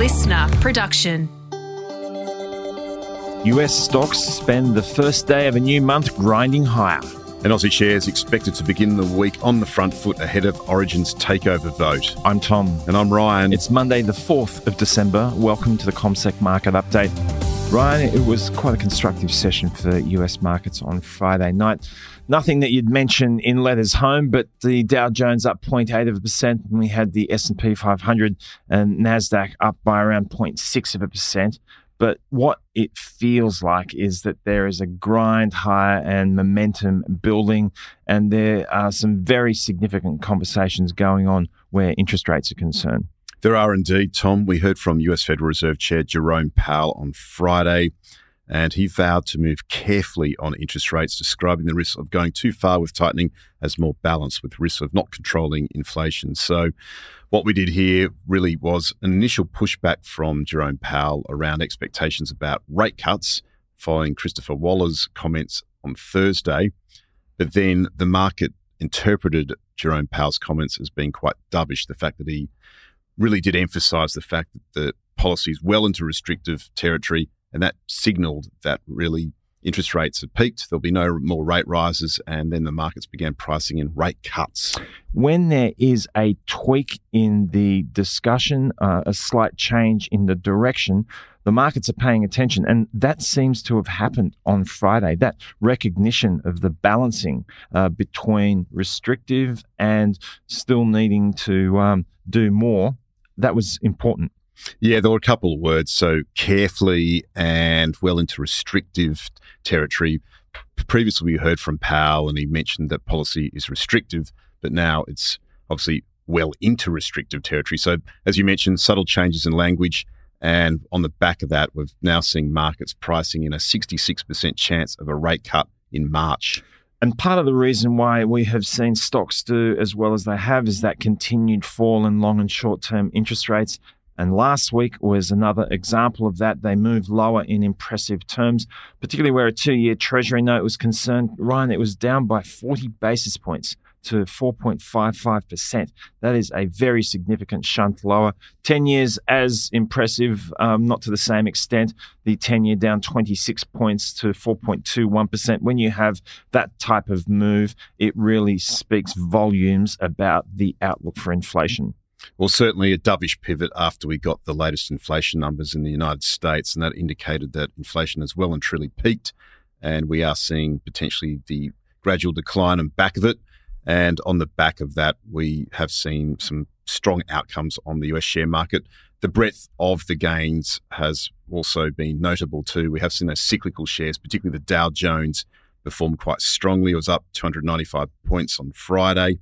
listener production. US stocks spend the first day of a new month grinding higher. And Aussie shares expected to begin the week on the front foot ahead of Origin's takeover vote. I'm Tom. And I'm Ryan. It's Monday, the 4th of December. Welcome to the CommSec Market Update. Ryan, it was quite a constructive session for US markets on Friday night. Nothing that you'd mention in letters home, but the Dow Jones up 0.8 of a percent, and we had the S&P 500 and Nasdaq up by around 0.6 of a percent. But what it feels like is that there is a grind higher and momentum building, and there are some very significant conversations going on where interest rates are concerned. There are indeed, Tom. We heard from US Federal Reserve Chair Jerome Powell on Friday, and he vowed to move carefully on interest rates, describing the risk of going too far with tightening as more balanced with risk of not controlling inflation. So, what we did here really was an initial pushback from Jerome Powell around expectations about rate cuts following Christopher Waller's comments on Thursday. But then the market interpreted Jerome Powell's comments as being quite dovish. The fact that he really did emphasize the fact that the policy is well into restrictive territory, and that signaled that really interest rates have peaked. There'll be no more rate rises, and then the markets began pricing in rate cuts. When there is a tweak in the discussion, uh, a slight change in the direction, the markets are paying attention. And that seems to have happened on Friday. That recognition of the balancing uh, between restrictive and still needing to um, do more, that was important. Yeah, there were a couple of words. So carefully and well into restrictive territory. Previously, we heard from Powell and he mentioned that policy is restrictive, but now it's obviously well into restrictive territory. So, as you mentioned, subtle changes in language. And on the back of that, we've now seen markets pricing in a 66% chance of a rate cut in March. And part of the reason why we have seen stocks do as well as they have is that continued fall in long and short term interest rates and last week was another example of that. They moved lower in impressive terms, particularly where a two year Treasury note was concerned. Ryan, it was down by 40 basis points to 4.55%. That is a very significant shunt lower. 10 years as impressive, um, not to the same extent. The 10 year down 26 points to 4.21%. When you have that type of move, it really speaks volumes about the outlook for inflation. Well, certainly a dovish pivot after we got the latest inflation numbers in the United States, and that indicated that inflation has well and truly peaked, and we are seeing potentially the gradual decline and back of it. And on the back of that, we have seen some strong outcomes on the US share market. The breadth of the gains has also been notable too. We have seen those cyclical shares, particularly the Dow Jones, perform quite strongly. It was up 295 points on Friday.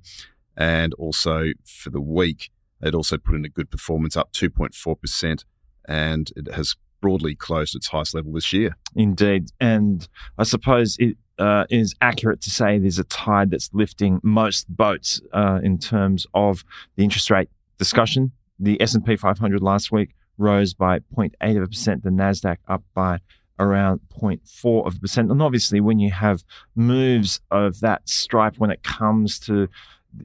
And also for the week, it also put in a good performance, up 2.4%, and it has broadly closed its highest level this year. Indeed. And I suppose it uh, is accurate to say there's a tide that's lifting most boats uh, in terms of the interest rate discussion. The S&P 500 last week rose by 0.8 of a percent, the Nasdaq up by around 0.4 of a percent. And obviously, when you have moves of that stripe when it comes to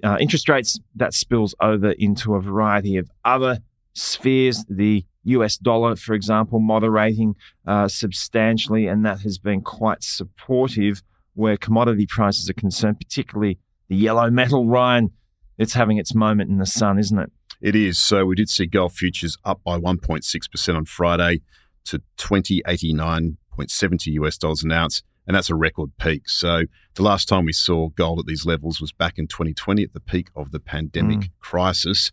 uh, interest rates, that spills over into a variety of other spheres. The US dollar, for example, moderating uh, substantially, and that has been quite supportive where commodity prices are concerned, particularly the yellow metal, Ryan. It's having its moment in the sun, isn't it? It is. So we did see gold futures up by 1.6% on Friday to 2089.70 US dollars an ounce and that's a record peak. So the last time we saw gold at these levels was back in 2020 at the peak of the pandemic mm. crisis.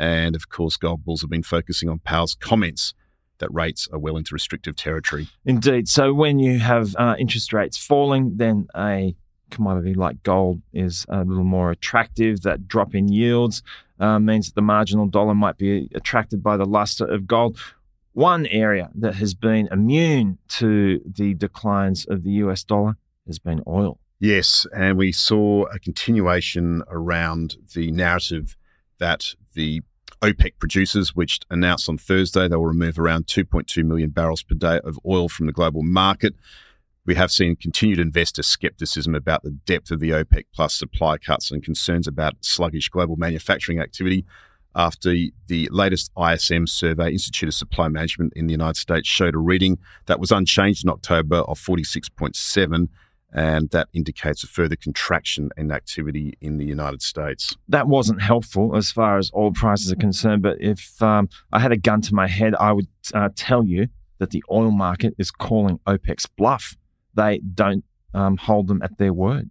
And of course, gold bulls have been focusing on Powell's comments that rates are well into restrictive territory. Indeed. So when you have uh, interest rates falling, then a commodity like gold is a little more attractive. That drop in yields uh, means that the marginal dollar might be attracted by the luster of gold. One area that has been immune to the declines of the US dollar has been oil. Yes, and we saw a continuation around the narrative that the OPEC producers, which announced on Thursday they will remove around 2.2 million barrels per day of oil from the global market. We have seen continued investor skepticism about the depth of the OPEC plus supply cuts and concerns about sluggish global manufacturing activity after the latest ISM survey, Institute of Supply Management in the United States, showed a reading that was unchanged in October of 46.7 and that indicates a further contraction in activity in the United States. That wasn't helpful as far as oil prices are concerned, but if um, I had a gun to my head, I would uh, tell you that the oil market is calling OPEC's bluff. They don't um, hold them at their word.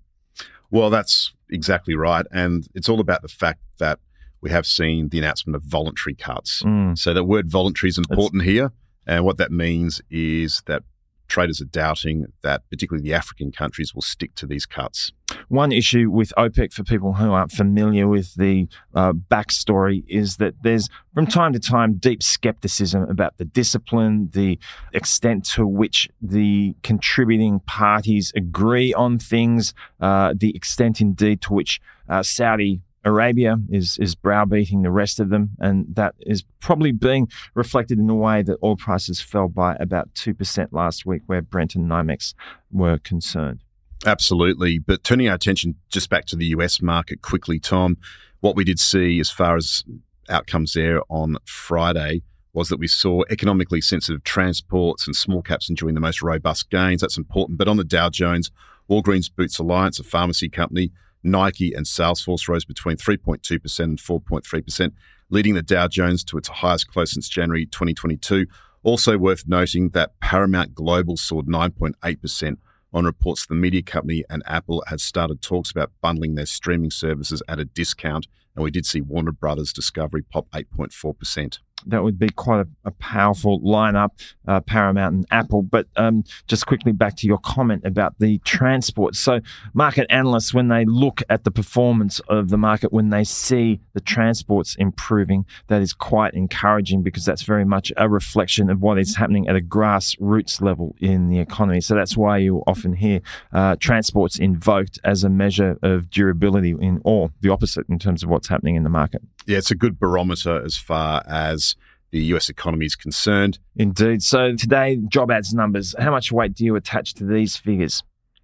Well, that's exactly right. And it's all about the fact that we have seen the announcement of voluntary cuts. Mm. So the word voluntary is important it's- here. And what that means is that traders are doubting that particularly the African countries will stick to these cuts. One issue with OPEC, for people who aren't familiar with the uh, backstory, is that there's from time to time deep skepticism about the discipline, the extent to which the contributing parties agree on things, uh, the extent indeed to which uh, Saudi Arabia is is browbeating the rest of them, and that is probably being reflected in the way that oil prices fell by about two percent last week, where Brent and NYMEX were concerned. Absolutely, but turning our attention just back to the US market quickly, Tom, what we did see as far as outcomes there on Friday was that we saw economically sensitive transports and small caps enjoying the most robust gains. That's important, but on the Dow Jones, Walgreens Boots Alliance, a pharmacy company Nike and Salesforce rose between 3.2% and 4.3%, leading the Dow Jones to its highest close since January 2022. Also worth noting that Paramount Global soared 9.8% on reports the media company and Apple had started talks about bundling their streaming services at a discount. And we did see Warner Brothers Discovery pop 8.4% that would be quite a, a powerful lineup, uh, Paramount and Apple. But um, just quickly back to your comment about the transport. So, market analysts, when they look at the performance of the market, when they see the transports improving, that is quite encouraging because that's very much a reflection of what is happening at a grassroots level in the economy. So, that's why you often hear uh, transports invoked as a measure of durability in, or the opposite in terms of what's happening in the market. Yeah, it's a good barometer as far as the US economy is concerned. Indeed. So today, job ads numbers, how much weight do you attach to these figures?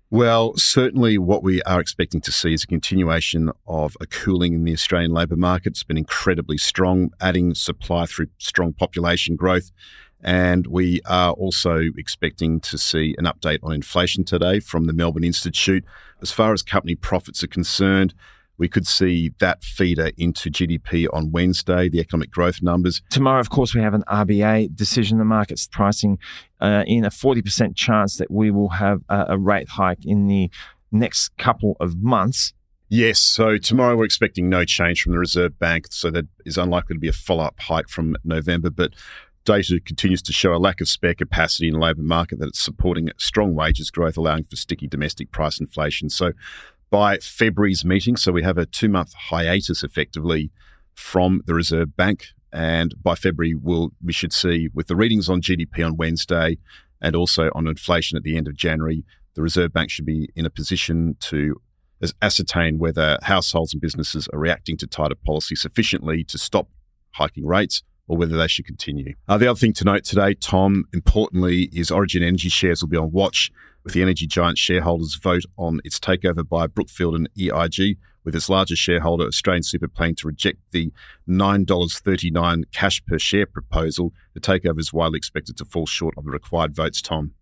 Well, certainly what we are expecting to see is a continuation of a cooling in the Australian labour market. It's been incredibly strong, adding supply through strong population growth. And we are also expecting to see an update on inflation today from the Melbourne Institute. As far as company profits are concerned, we could see that feeder into GDP on Wednesday, the economic growth numbers. Tomorrow, of course, we have an RBA decision. The market's pricing uh, in a 40% chance that we will have a, a rate hike in the next couple of months. Yes, so tomorrow we're expecting no change from the Reserve Bank, so that is unlikely to be a follow up hike from November. But data continues to show a lack of spare capacity in the labour market that it's supporting strong wages growth, allowing for sticky domestic price inflation. So by February's meeting. So we have a two month hiatus effectively from the Reserve Bank. And by February, we'll, we should see with the readings on GDP on Wednesday and also on inflation at the end of January, the Reserve Bank should be in a position to ascertain whether households and businesses are reacting to tighter policy sufficiently to stop hiking rates or whether they should continue. Uh, the other thing to note today, Tom, importantly, is Origin Energy shares will be on watch with the energy giant shareholders vote on its takeover by Brookfield and EIG, with its largest shareholder, Australian Super, planning to reject the $9.39 cash per share proposal. The takeover is widely expected to fall short of the required votes, Tom.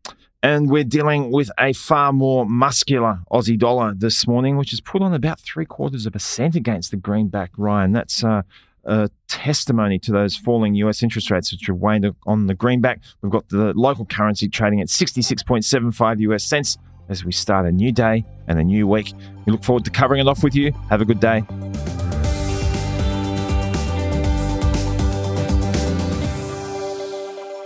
And we're dealing with a far more muscular Aussie dollar this morning, which has put on about three quarters of a cent against the greenback, Ryan. That's uh, a testimony to those falling US interest rates, which have waned on the greenback. We've got the local currency trading at 66.75 US cents as we start a new day and a new week. We look forward to covering it off with you. Have a good day.